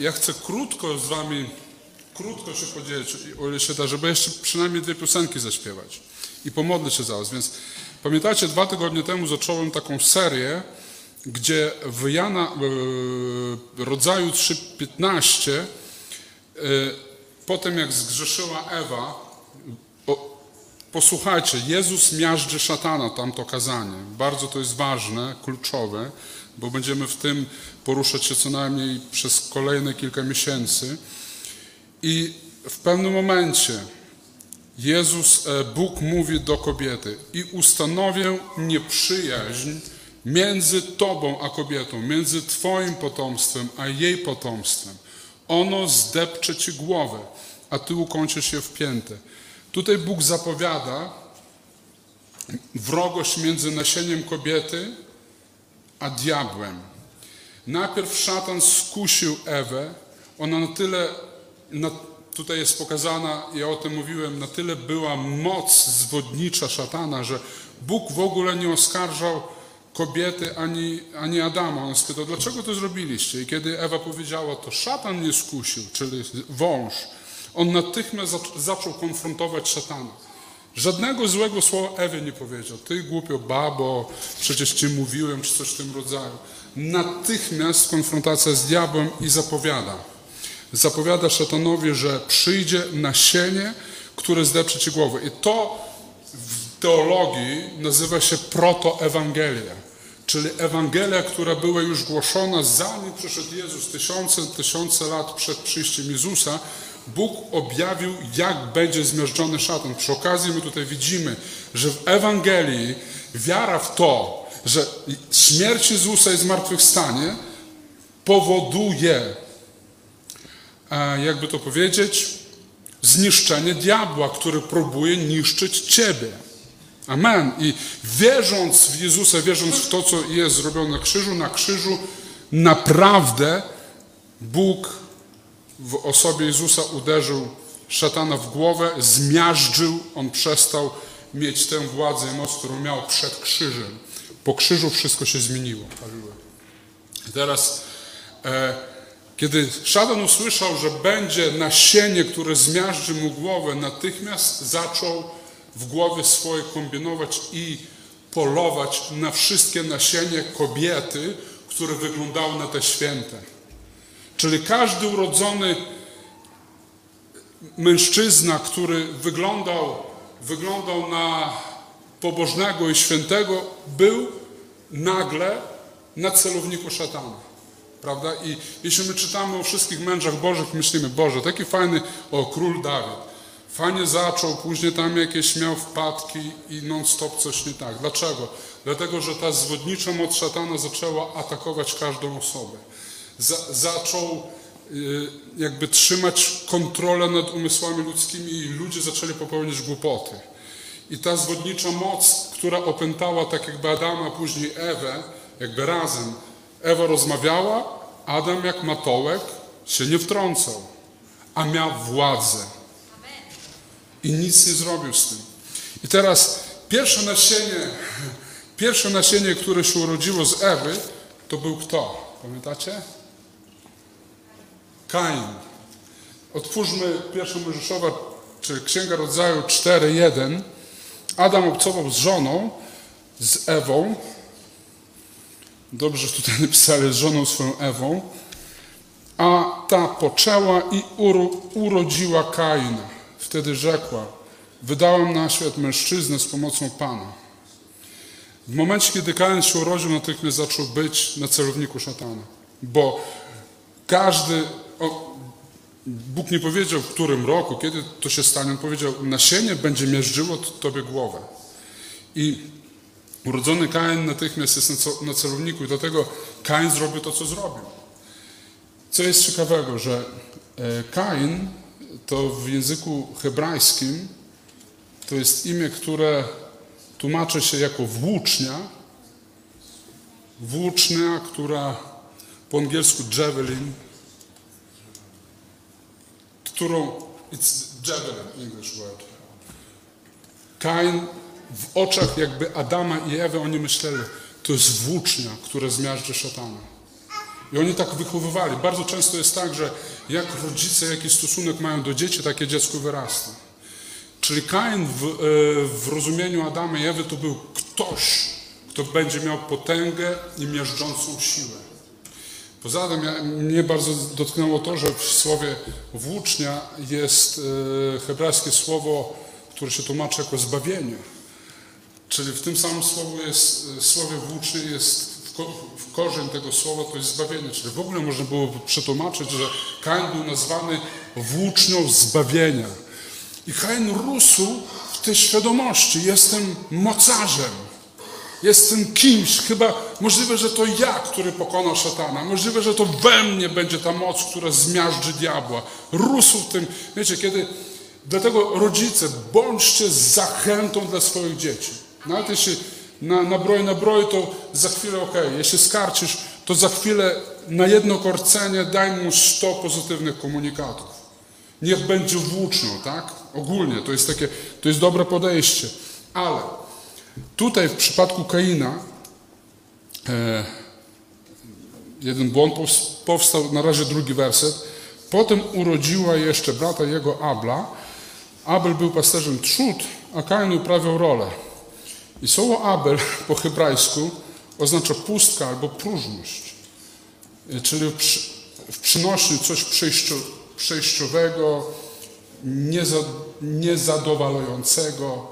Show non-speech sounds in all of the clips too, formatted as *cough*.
Ja chcę krótko z wami, krótko się podzielić, o ile się da, żeby jeszcze przynajmniej dwie piosenki zaśpiewać i pomodlę się za was. Więc pamiętacie, dwa tygodnie temu zacząłem taką serię, gdzie w Jana e, rodzaju 3.15 e, potem jak zgrzeszyła Ewa, posłuchajcie, Jezus miażdży szatana, tamto kazanie. Bardzo to jest ważne, kluczowe, bo będziemy w tym poruszać się co najmniej przez kolejne kilka miesięcy. I w pewnym momencie Jezus, e, Bóg mówi do kobiety i ustanowię nieprzyjaźń między Tobą a kobietą, między Twoim potomstwem a jej potomstwem. Ono zdepcze Ci głowę, a Ty ukończysz się w piętę. Tutaj Bóg zapowiada wrogość między nasieniem kobiety a diabłem. Najpierw szatan skusił Ewę, ona na tyle, na, tutaj jest pokazana, ja o tym mówiłem, na tyle była moc zwodnicza szatana, że Bóg w ogóle nie oskarżał kobiety ani, ani Adama. On spytał, dlaczego to zrobiliście? I kiedy Ewa powiedziała, to szatan mnie skusił, czyli wąż, on natychmiast zaczął konfrontować szatana. Żadnego złego słowa Ewie nie powiedział. Ty głupio babo, przecież ci mówiłem, czy coś w tym rodzaju. Natychmiast konfrontacja z diabłem i zapowiada. Zapowiada szatanowi, że przyjdzie nasienie, które zdepcze ci głowę. I to w teologii nazywa się protoewangelia, czyli Ewangelia, która była już głoszona zanim przyszedł Jezus, tysiące, tysiące lat przed przyjściem Jezusa, Bóg objawił, jak będzie zmiażdżony szatan. Przy okazji my tutaj widzimy, że w Ewangelii wiara w to, że śmierć Jezusa i zmartwychwstanie powoduje, jakby to powiedzieć, zniszczenie diabła, który próbuje niszczyć Ciebie. Amen. I wierząc w Jezusa, wierząc w to, co jest zrobione na krzyżu, na krzyżu naprawdę Bóg w osobie Jezusa uderzył szatana w głowę, zmiażdżył, on przestał mieć tę władzę i moc, którą miał przed krzyżem. Po krzyżu wszystko się zmieniło. Teraz, e, kiedy szatan usłyszał, że będzie nasienie, które zmiażdży mu głowę, natychmiast zaczął w głowie swojej kombinować i polować na wszystkie nasienie kobiety, które wyglądały na te święte. Czyli każdy urodzony mężczyzna, który wyglądał, wyglądał na pobożnego i świętego, był nagle na celowniku szatana. Prawda? I jeśli my czytamy o wszystkich mężach Bożych, myślimy, Boże, taki fajny, o król Dawid. Fajnie zaczął, później tam jakieś miał wpadki i non-stop coś nie tak. Dlaczego? Dlatego, że ta zwodnicza moc szatana zaczęła atakować każdą osobę za, zaczął y, jakby trzymać kontrolę nad umysłami ludzkimi i ludzie zaczęli popełniać głupoty. I ta zwodnicza moc, która opętała tak jakby Adama, później Ewę, jakby razem. Ewa rozmawiała, Adam jak matołek się nie wtrącał, a miał władzę. I nic nie zrobił z tym. I teraz pierwsze nasienie, pierwsze nasienie, które się urodziło z Ewy, to był kto? Pamiętacie? Kain. Otwórzmy pierwszą Mojżeszowa, czy Księga Rodzaju 4.1. Adam obcował z żoną, z Ewą. Dobrze, że tutaj *laughs* napisali z żoną swoją Ewą. A ta poczęła i uro, urodziła Kaina. Wtedy rzekła, wydałam na świat mężczyznę z pomocą Pana. W momencie, kiedy Kain się urodził, natychmiast zaczął być na celowniku szatana. Bo każdy o, Bóg nie powiedział w którym roku, kiedy to się stanie. On powiedział, nasienie będzie mierzyło tobie głowę. I urodzony Kain natychmiast jest na celowniku i dlatego Kain zrobił to, co zrobił. Co jest ciekawego, że e, Kain to w języku hebrajskim to jest imię, które tłumaczy się jako włócznia, włócznia, która po angielsku javelin, którą it's javelin English word. Kain w oczach jakby Adama i Ewy oni myśleli, to jest włócznia, która zmiażdży szatana. I oni tak wychowywali. Bardzo często jest tak, że jak rodzice jaki stosunek mają do dzieci, takie dziecko wyrasta. Czyli Kain w, e, w rozumieniu Adama i Ewy to był ktoś, kto będzie miał potęgę i miażdżącą siłę. Poza tym ja, mnie bardzo dotknęło to, że w słowie włócznia jest e, hebrajskie słowo, które się tłumaczy jako zbawienie. Czyli w tym samym słowie jest, e, słowie włócznie jest w, ko, w korzeń tego słowa to jest zbawienie. Czyli w ogóle można było przetłumaczyć, że Kain był nazwany włócznią zbawienia. I Kain rósł w tej świadomości, jestem mocarzem. Jestem kimś, chyba możliwe, że to ja, który pokona szatana. Możliwe, że to we mnie będzie ta moc, która zmiażdży diabła. Rósł w tym. Wiecie, kiedy. Dlatego rodzice, bądźcie zachętą dla swoich dzieci. Nawet jeśli na, na broj, na broj, to za chwilę ok. Jeśli skarcisz, to za chwilę na jedno korcenie daj mu 100 pozytywnych komunikatów. Niech będzie włócznią, tak? Ogólnie to jest takie, to jest dobre podejście. Ale Tutaj w przypadku Kaina e, jeden błąd powstał, na razie drugi werset. Potem urodziła jeszcze brata jego Abla. Abel był pasterzem trzód, a Kain uprawiał rolę. I słowo Abel *laughs* po hebrajsku oznacza pustka albo próżność. E, czyli w, przynośni coś przejściowego, niezadowalającego,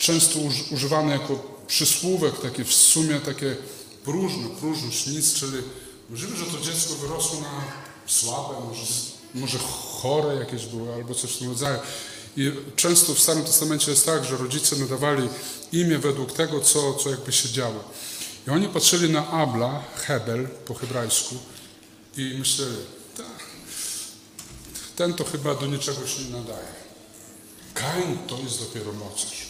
często używane jako przysłówek, takie w sumie takie próżne, próżność, nic, czyli możliwe, że to dziecko wyrosło na słabe, może, może chore jakieś było, albo coś w tym rodzaju. I często w Starym Testamencie jest tak, że rodzice nadawali imię według tego, co, co jakby się działo. I oni patrzyli na Abla, Hebel po hebrajsku i myśleli, ten to chyba do niczego się nie nadaje. Kain to jest dopiero mocarz.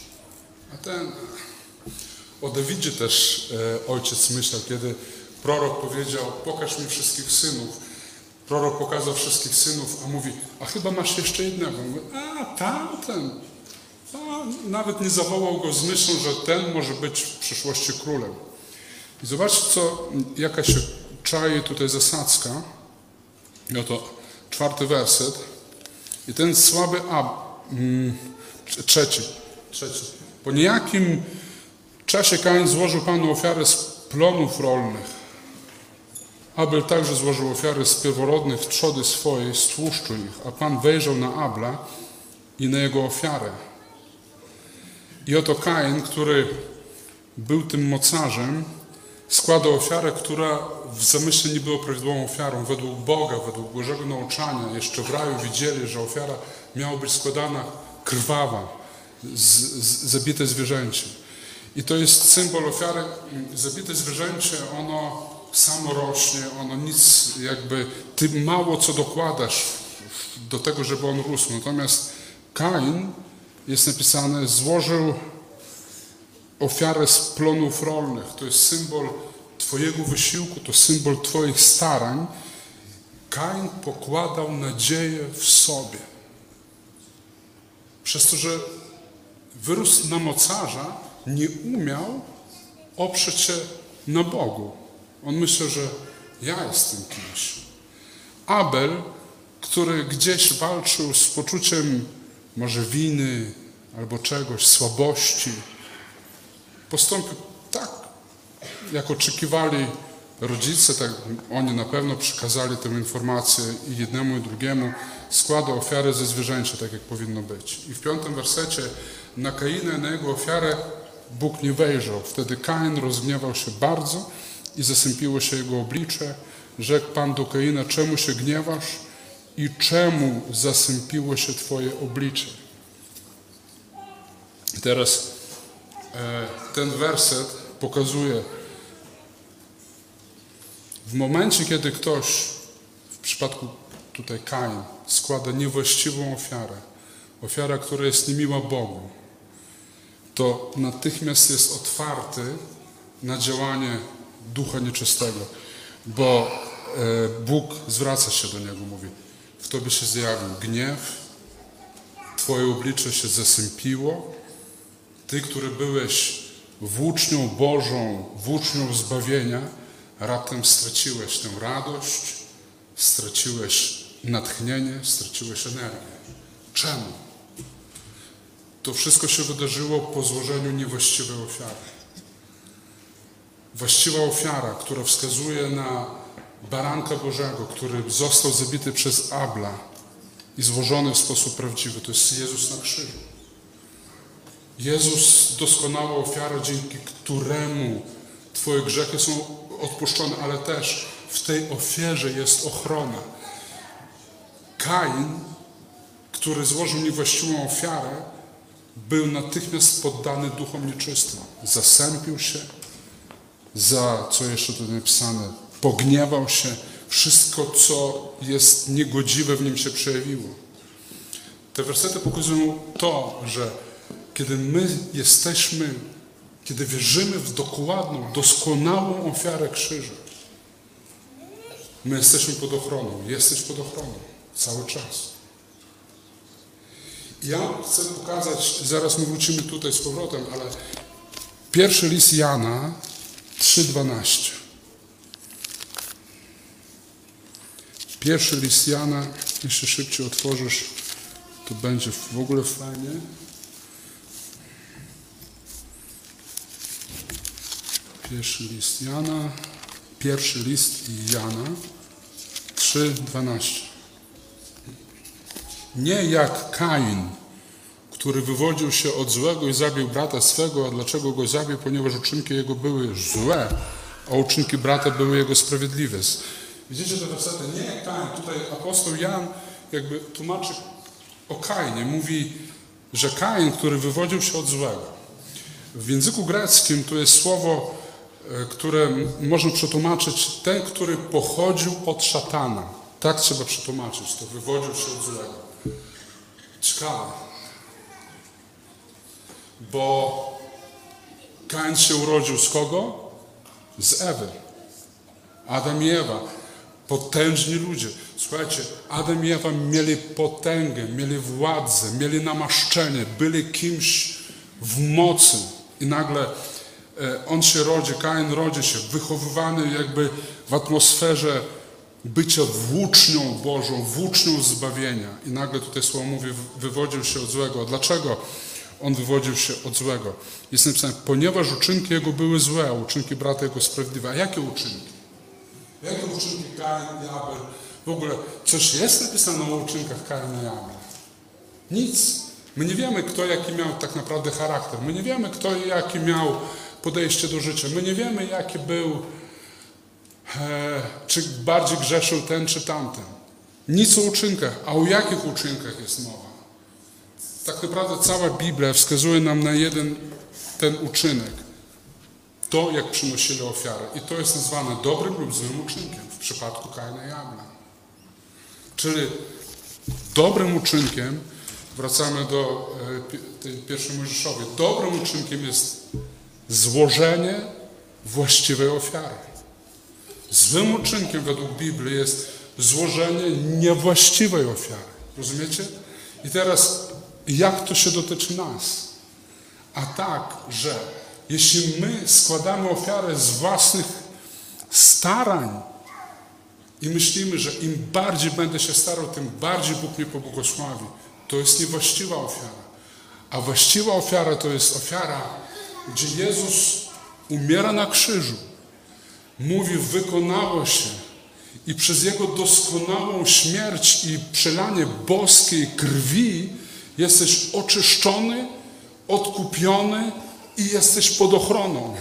A ten, o Dawidzie też e, ojciec myślał, kiedy prorok powiedział, pokaż mi wszystkich synów. Prorok pokazał wszystkich synów, a mówi, a chyba masz jeszcze jednego. Mówi, a tamten. A, nawet nie zawołał go z myślą, że ten może być w przyszłości królem. I zobaczcie, co, jaka się czai tutaj zasadzka. I oto czwarty werset. I ten słaby ab, mm, trzeci, trzeci. Po niejakim czasie Kain złożył Panu ofiarę z plonów rolnych. Abel także złożył ofiary z pierworodnych trzody swojej, z tłuszczu ich, a Pan wejrzał na Abla i na jego ofiarę. I oto Kain, który był tym mocarzem, składa ofiarę, która w zamyśle nie była prawidłową ofiarą. Według Boga, według Bożego nauczania, jeszcze w raju widzieli, że ofiara miała być składana krwawa, z, z, zabite zwierzęcie. I to jest symbol ofiary. Zabite zwierzęcie, ono samo rośnie, ono nic jakby, ty mało co dokładasz do tego, żeby on rósł. Natomiast Kain, jest napisane, złożył ofiarę z plonów rolnych. To jest symbol Twojego wysiłku, to symbol Twoich starań. Kain pokładał nadzieję w sobie. Przez to, że wyrósł na mocarza, nie umiał oprzeć się na Bogu. On myślał, że ja jestem kimś. Abel, który gdzieś walczył z poczuciem może winy albo czegoś, słabości, postąpił tak, jak oczekiwali rodzice, tak oni na pewno przekazali tę informację i jednemu i drugiemu, składa ofiarę ze zwierzęcia, tak jak powinno być. I w piątym wersecie na Kaina i na jego ofiarę Bóg nie wejrzał. Wtedy Kain rozgniewał się bardzo i zasępiło się jego oblicze. Rzekł Pan do Kaina, czemu się gniewasz i czemu zasępiło się Twoje oblicze? I teraz e, ten werset pokazuje, w momencie, kiedy ktoś, w przypadku tutaj Kain, składa niewłaściwą ofiarę, ofiara, która jest niemiła Bogu, to natychmiast jest otwarty na działanie ducha nieczystego, bo e, Bóg zwraca się do niego, mówi: W tobie się zjawił gniew, twoje oblicze się zasępiło, ty, który byłeś włócznią Bożą, włócznią zbawienia, raptem straciłeś tę radość, straciłeś natchnienie, straciłeś energię. Czemu? To wszystko się wydarzyło po złożeniu niewłaściwej ofiary. Właściwa ofiara, która wskazuje na baranka Bożego, który został zabity przez Abla i złożony w sposób prawdziwy, to jest Jezus na krzyżu. Jezus doskonała ofiara, dzięki któremu Twoje grzechy są odpuszczone, ale też w tej ofierze jest ochrona. Kain, który złożył niewłaściwą ofiarę, był natychmiast poddany duchom nieczystym. Zasępił się, za, co jeszcze tu napisane, pogniewał się, wszystko, co jest niegodziwe w nim się przejawiło. Te wersety pokazują to, że kiedy my jesteśmy, kiedy wierzymy w dokładną, doskonałą ofiarę krzyża, my jesteśmy pod ochroną, jesteś pod ochroną cały czas. Ja chcę pokazać, zaraz my wrócimy tutaj z powrotem, ale pierwszy list Jana 3,12. Pierwszy list Jana, jeśli szybciej otworzysz, to będzie w ogóle fajnie. Pierwszy list Jana, pierwszy list Jana 3,12. Nie jak Kain, który wywodził się od złego i zabił brata swego, a dlaczego go zabił? Ponieważ uczynki jego były złe, a uczynki brata były jego sprawiedliwe. Widzicie te wersety? Nie Kain. Tutaj apostoł Jan jakby tłumaczy o Kainie. Mówi, że Kain, który wywodził się od złego. W języku greckim to jest słowo, e, które można przetłumaczyć ten, który pochodził od szatana. Tak trzeba przetłumaczyć. To wywodził się od złego. Ciekawe. Bo Kain się urodził z kogo? Z Ewy. Adam i Ewa. Potężni ludzie. Słuchajcie, Adam i Ewa mieli potęgę, mieli władzę, mieli namaszczenie, byli kimś w mocy. I nagle e, on się rodzi, Kain rodzi się, wychowywany jakby w atmosferze bycia włócznią Bożą, włócznią zbawienia. I nagle tutaj słowo mówi, wywodził się od złego. A dlaczego on wywodził się od złego? Jest napisane, ponieważ uczynki jego były złe, a uczynki brata jego sprawiedliwe. A jakie uczynki? Jakie uczynki Kain i Abel? W ogóle coś jest napisane o uczynkach Kaina i Abel? Nic. My nie wiemy, kto jaki miał tak naprawdę charakter. My nie wiemy, kto jaki miał podejście do życia. My nie wiemy, jaki był czy bardziej grzeszył ten czy tamten. Nic o uczynkach, a o jakich uczynkach jest mowa? Tak naprawdę cała Biblia wskazuje nam na jeden ten uczynek. To, jak przynosili ofiarę. I to jest nazwane dobrym lub złym uczynkiem w przypadku Kaina i Abla. Czyli dobrym uczynkiem, wracamy do e, tej pierwszej Mojżeszowej, dobrym uczynkiem jest złożenie właściwej ofiary. Złym uczynkiem według Biblii jest złożenie niewłaściwej ofiary. Rozumiecie? I teraz, jak to się dotyczy nas? A tak, że jeśli my składamy ofiarę z własnych starań i myślimy, że im bardziej będę się starał, tym bardziej Bóg mnie pobłogosławi, to jest niewłaściwa ofiara. A właściwa ofiara to jest ofiara, gdzie Jezus umiera na krzyżu mówi, wykonało się. I przez Jego doskonałą śmierć i przelanie boskiej krwi jesteś oczyszczony, odkupiony i jesteś pod ochroną.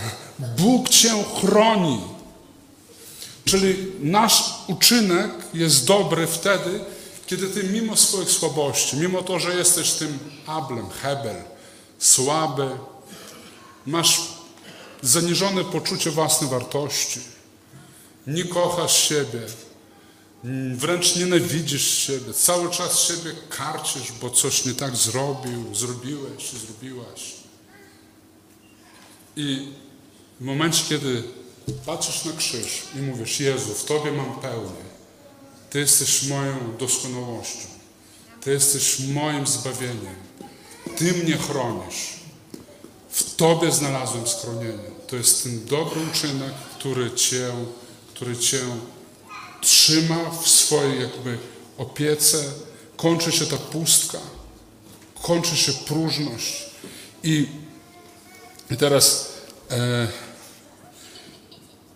Bóg Cię chroni. Czyli nasz uczynek jest dobry wtedy, kiedy Ty mimo swoich słabości, mimo to, że jesteś tym Ablem, Hebel, słaby, masz zaniżone poczucie własnej wartości. Nie kochasz siebie, wręcz nienawidzisz siebie, cały czas siebie karcisz, bo coś nie tak zrobił, zrobiłeś, zrobiłaś. I w momencie, kiedy patrzysz na krzyż i mówisz, Jezu, w Tobie mam pełnię, Ty jesteś moją doskonałością, Ty jesteś moim zbawieniem, Ty mnie chronisz, w Tobie znalazłem schronienie. To jest ten dobry uczynek, który Cię który Cię trzyma w swojej jakby opiece, kończy się ta pustka, kończy się próżność. I, i teraz e,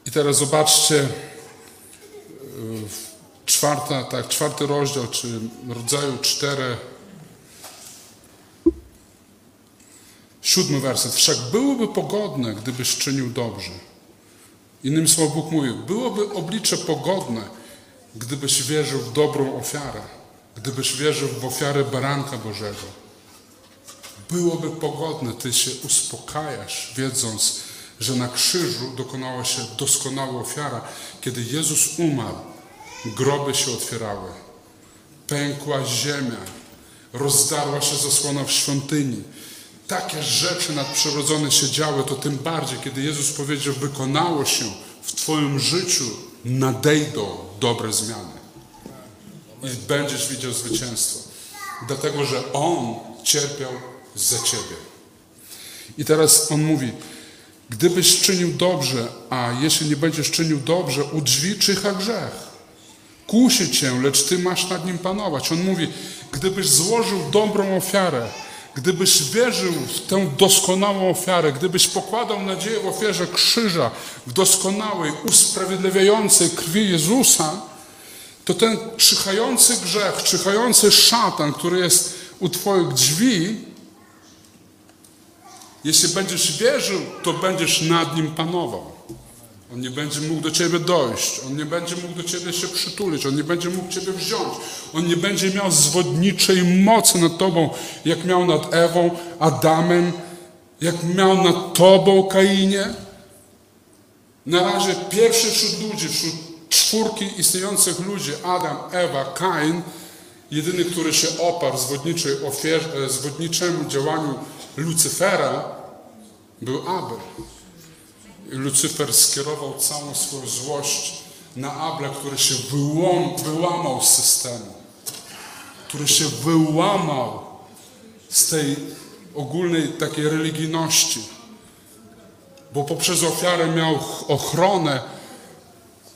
i teraz zobaczcie e, czwarta, tak, czwarty rozdział, czy rodzaju cztery, siódmy werset. Wszak byłoby pogodne, gdybyś czynił dobrze. Innymi słowy Bóg mówi, byłoby oblicze pogodne, gdybyś wierzył w dobrą ofiarę, gdybyś wierzył w ofiarę baranka Bożego. Byłoby pogodne, ty się uspokajasz, wiedząc, że na krzyżu dokonała się doskonała ofiara. Kiedy Jezus umarł, groby się otwierały, pękła ziemia, rozdarła się zasłona w świątyni. Takie rzeczy nadprzyrodzone się działy, to tym bardziej, kiedy Jezus powiedział, wykonało się w Twoim życiu, nadejdą dobre zmiany. I będziesz widział zwycięstwo. Dlatego, że On cierpiał za Ciebie. I teraz On mówi, gdybyś czynił dobrze, a jeśli nie będziesz czynił dobrze, u drzwi czyha grzech. Kusi Cię, lecz Ty masz nad nim panować. On mówi, gdybyś złożył dobrą ofiarę, gdybyś wierzył w tę doskonałą ofiarę, gdybyś pokładał nadzieję w ofierze krzyża, w doskonałej, usprawiedliwiającej krwi Jezusa, to ten czyhający grzech, czyhający szatan, który jest u Twoich drzwi, jeśli będziesz wierzył, to będziesz nad nim panował. On nie będzie mógł do ciebie dojść, on nie będzie mógł do ciebie się przytulić, on nie będzie mógł ciebie wziąć, on nie będzie miał zwodniczej mocy nad tobą, jak miał nad Ewą, Adamem, jak miał nad tobą, Kainie. Na razie pierwszy wśród ludzi, wśród czwórki istniejących ludzi, Adam, Ewa, Kain, jedyny, który się oparł zwodniczej ofierze, zwodniczemu działaniu Lucyfera, był Abel. Lucyfer skierował całą swoją złość na Abla, który się wyłam, wyłamał z systemu, który się wyłamał z tej ogólnej takiej religijności, bo poprzez ofiarę miał ochronę.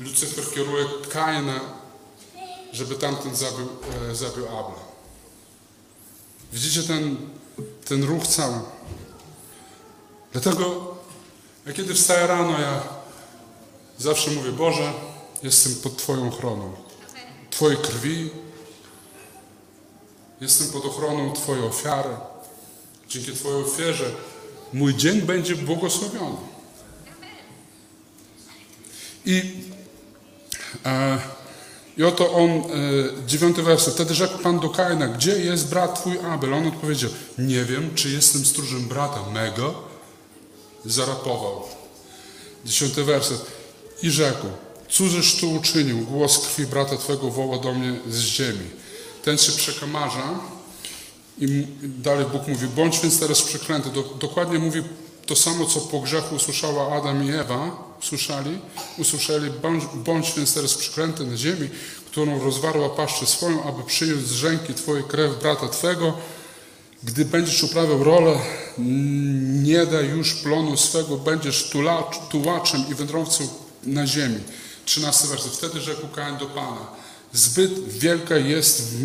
Lucyfer kieruje Kaina, żeby tamten zabił, e, zabił Abla. Widzicie ten, ten ruch cały. Dlatego, jak kiedy wstaję rano, ja zawsze mówię, Boże, jestem pod Twoją ochroną. Twojej krwi. Jestem pod ochroną Twojej ofiary. Dzięki Twojej ofierze mój dzień będzie błogosławiony. I, e, i oto on, e, dziewiąty werset. Wtedy rzekł Pan do Kaina, gdzie jest brat Twój Abel? On odpowiedział, nie wiem, czy jestem stróżem brata mego, zarapował. Dziesiąty werset. I rzekł, cóżeś tu uczynił? Głos krwi brata Twego woła do mnie z ziemi. Ten się przekomarza i dalej Bóg mówi, bądź więc teraz przeklęty. dokładnie mówi to samo, co po grzechu usłyszała Adam i Ewa. Usłyszeli? Usłyszeli, bądź, bądź więc teraz przeklęty na ziemi, którą rozwarła paszczę swoją, aby przyjąć z ręki Twojej krew brata Twego, gdy będziesz uprawiał rolę, nie da już plonu swego, będziesz tułaczem i wędrowcą na ziemi. 13 werset. Wtedy rzekł Kain do Pana, zbyt wielka jest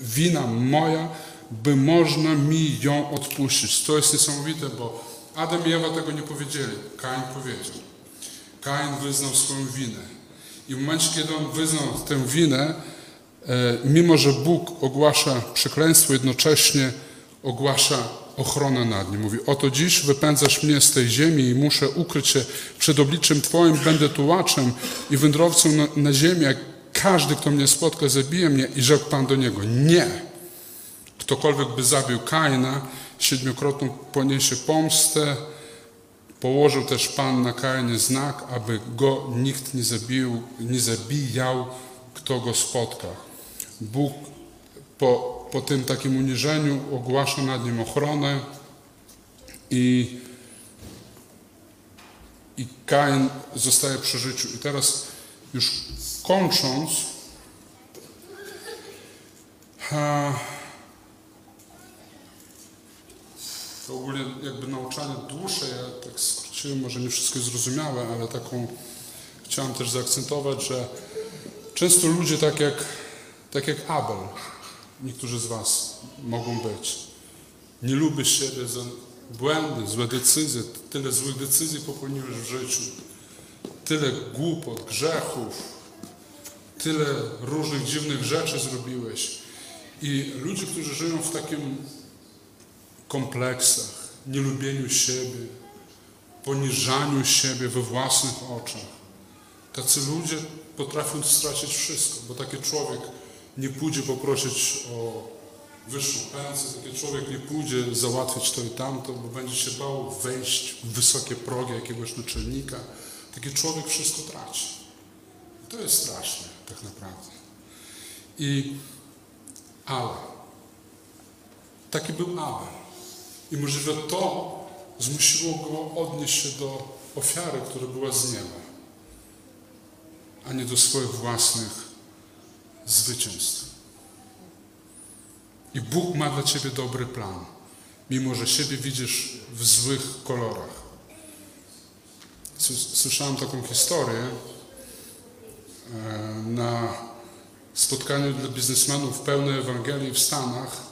wina moja, by można mi ją odpuścić. To jest niesamowite, bo Adam i Ewa tego nie powiedzieli. Kain powiedział. Kain wyznał swoją winę. I w momencie, kiedy on wyznał tę winę, e, mimo że Bóg ogłasza przekleństwo, jednocześnie ogłasza ochronę nad nim. Mówi, oto dziś wypędzasz mnie z tej ziemi i muszę ukryć się przed obliczem Twoim, będę tułaczem i wędrowcą na, na ziemi, jak każdy, kto mnie spotka, zabije mnie. I rzekł Pan do niego, nie. Ktokolwiek by zabił Kaina, siedmiokrotną poniesie pomstę. Położył też Pan na Kainie znak, aby go nikt nie zabił, nie zabijał, kto go spotka. Bóg po po tym takim uniżeniu ogłasza nad nim ochronę i, i Kain zostaje przy życiu. I teraz już kończąc, to ogólnie jakby nauczanie dłuższe, ja tak skróciłem, może nie wszystko zrozumiałe, ale taką chciałem też zaakcentować, że często ludzie tak jak, tak jak Abel, niektórzy z Was mogą być, nie lubię siebie za błędy, złe decyzje, tyle złych decyzji popełniłeś w życiu, tyle głupot, grzechów, tyle różnych dziwnych rzeczy zrobiłeś. I ludzie, którzy żyją w takim kompleksach, nielubieniu siebie, poniżaniu siebie we własnych oczach, tacy ludzie potrafią stracić wszystko, bo taki człowiek nie pójdzie poprosić o wyższą pensję, taki człowiek nie pójdzie załatwić to i tamto, bo będzie się bał wejść w wysokie progi jakiegoś naczelnika. Taki człowiek wszystko traci. To jest straszne, tak naprawdę. I ale taki był Abel. I możliwe to zmusiło go odnieść się do ofiary, która była z nieba, a nie do swoich własnych zwycięstw. I Bóg ma dla ciebie dobry plan, mimo że siebie widzisz w złych kolorach. Słyszałem taką historię e, na spotkaniu dla biznesmenów pełnej Ewangelii w Stanach.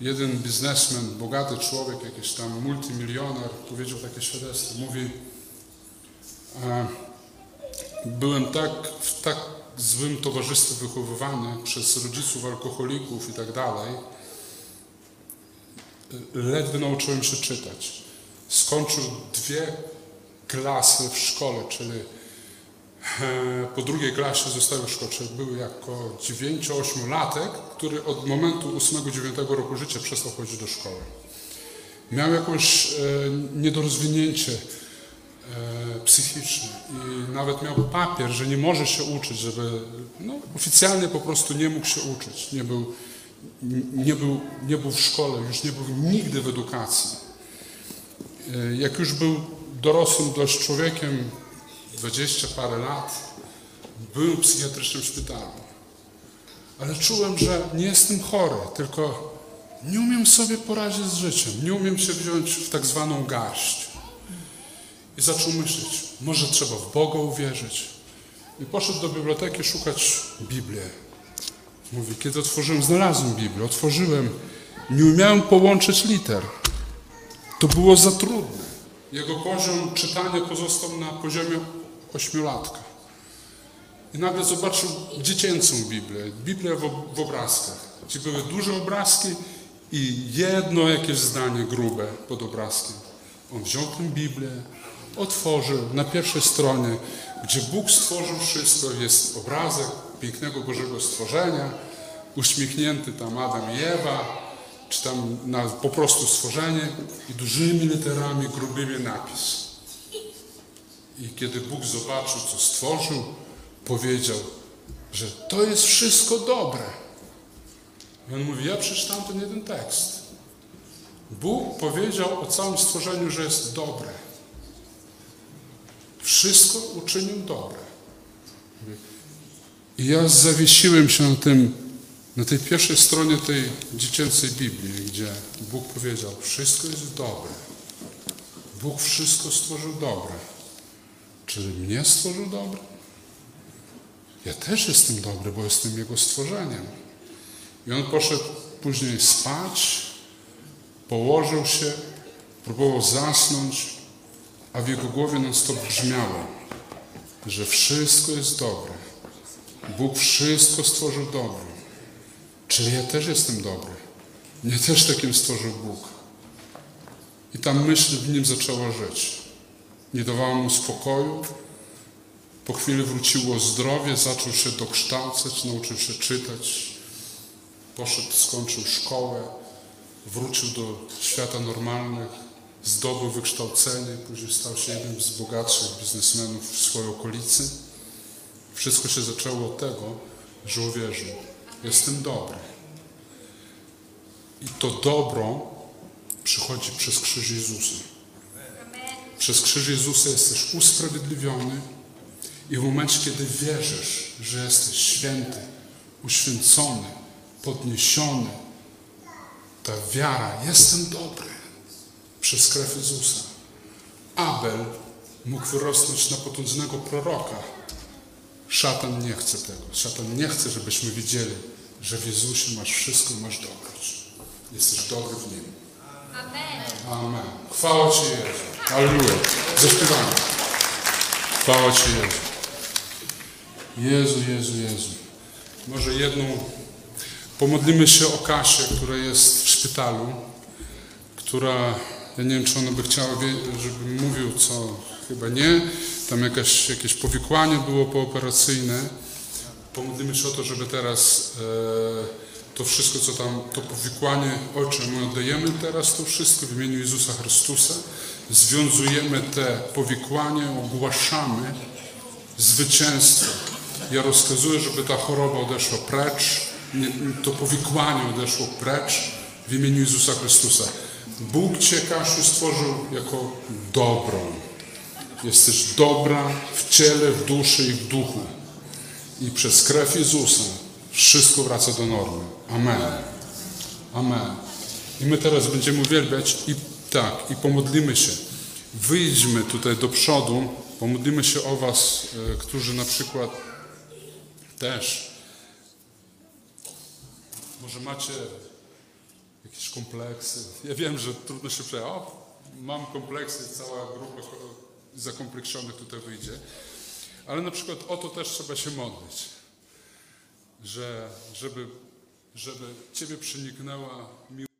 Jeden biznesmen, bogaty człowiek, jakiś tam multimilioner, powiedział takie świadectwo. Mówi, e, byłem tak w tak złym towarzystwie wychowywany przez rodziców alkoholików i tak dalej, ledwie nauczyłem się czytać. Skończył dwie klasy w szkole, czyli e, po drugiej klasie zostały w szkole, czyli był jako 9-8 latek, który od momentu 8-9 roku życia przestał chodzić do szkoły. Miał jakieś e, niedorozwinięcie e, psychiczne i nawet miał papier, że nie może się uczyć, żeby no, oficjalnie po prostu nie mógł się uczyć. Nie był, nie, był, nie był w szkole, już nie był nigdy w edukacji. E, jak już był dorosłym dość człowiekiem, 20 parę lat, byłem w psychiatrycznym szpitalu. Ale czułem, że nie jestem chory, tylko nie umiem sobie poradzić z życiem, nie umiem się wziąć w tak zwaną garść. I zaczął myśleć, może trzeba w Boga uwierzyć. I poszedł do biblioteki szukać Biblię. Mówi, kiedy otworzyłem, znalazłem Biblię, otworzyłem, nie umiałem połączyć liter. To było za trudne. Jego poziom czytania pozostał na poziomie ośmiolatka. I nagle zobaczył dziecięcą Biblię, Biblię w, w obrazkach, gdzie były duże obrazki i jedno jakieś zdanie grube pod obrazkiem. On wziął tę Biblię, otworzył na pierwszej stronie, gdzie Bóg stworzył wszystko, jest obrazek pięknego Bożego stworzenia, uśmiechnięty tam Adam i Ewa, czy tam na po prostu stworzenie i dużymi literami, grubymi napis. I kiedy Bóg zobaczył, co stworzył, powiedział, że to jest wszystko dobre. I on mówi, ja przeczytałem ten jeden tekst. Bóg powiedział o całym stworzeniu, że jest dobre. Wszystko uczynił dobre. I ja zawiesiłem się na tym, na tej pierwszej stronie tej dziecięcej Biblii, gdzie Bóg powiedział, wszystko jest dobre. Bóg wszystko stworzył dobre. Czy mnie stworzył dobre? Ja też jestem dobry, bo jestem Jego stworzeniem. I on poszedł później spać, położył się, próbował zasnąć, a w jego głowie non stop brzmiało, że wszystko jest dobre. Bóg wszystko stworzył dobre. Czyli ja też jestem dobry. Mnie też takim stworzył Bóg. I ta myśl w nim zaczęła żyć. Nie dawała mu spokoju. Po chwili wróciło zdrowie, zaczął się dokształcać, nauczył się czytać. Poszedł, skończył szkołę, wrócił do świata normalnych, zdobył wykształcenie, później stał się jednym z bogatszych biznesmenów w swojej okolicy. Wszystko się zaczęło od tego, że uwierzył, jestem dobry. I to dobro przychodzi przez krzyż Jezusa. Przez krzyż Jezusa jesteś usprawiedliwiony i w momencie, kiedy wierzysz, że jesteś święty, uświęcony, podniesiony, ta wiara, jestem dobry, przez krew Jezusa. Abel mógł wyrosnąć na potężnego proroka. Szatan nie chce tego. Szatan nie chce, żebyśmy widzieli, że w Jezusie masz wszystko, masz dobroć. Jesteś dobry w Nim. Amen. Amen. Chwała Ci Jezu. Alleluja. Zaśpiewamy. Chwała Ci Jezu. Jezu, Jezu, Jezu. Może jedną... Pomodlimy się o Kasię, która jest w szpitalu, która... Ja nie wiem, czy ona by chciała, wie- żebym mówił, co... Chyba nie. Tam jakaś, jakieś powikłanie było pooperacyjne. Pomodlimy się o to, żeby teraz e, to wszystko, co tam, to powikłanie, Ojcze, my oddajemy teraz to wszystko w imieniu Jezusa Chrystusa. Związujemy te powikłanie, ogłaszamy zwycięstwo. Ja rozkazuję, żeby ta choroba odeszła precz, to powikłanie odeszło precz w imieniu Jezusa Chrystusa. Bóg Cię, Kasiu, stworzył jako dobrą. Jesteś dobra w ciele, w duszy i w duchu. I przez krew Jezusa wszystko wraca do normy. Amen. Amen. I my teraz będziemy uwielbiać i tak, i pomodlimy się. Wyjdźmy tutaj do przodu, pomodlimy się o Was, e, którzy na przykład też może macie jakieś kompleksy. Ja wiem, że trudno się przejąć. O, mam kompleksy, cała grupa zakompleksionych tutaj wyjdzie. Ale na przykład o to też trzeba się modlić, że żeby, żeby Ciebie przeniknęła miłość.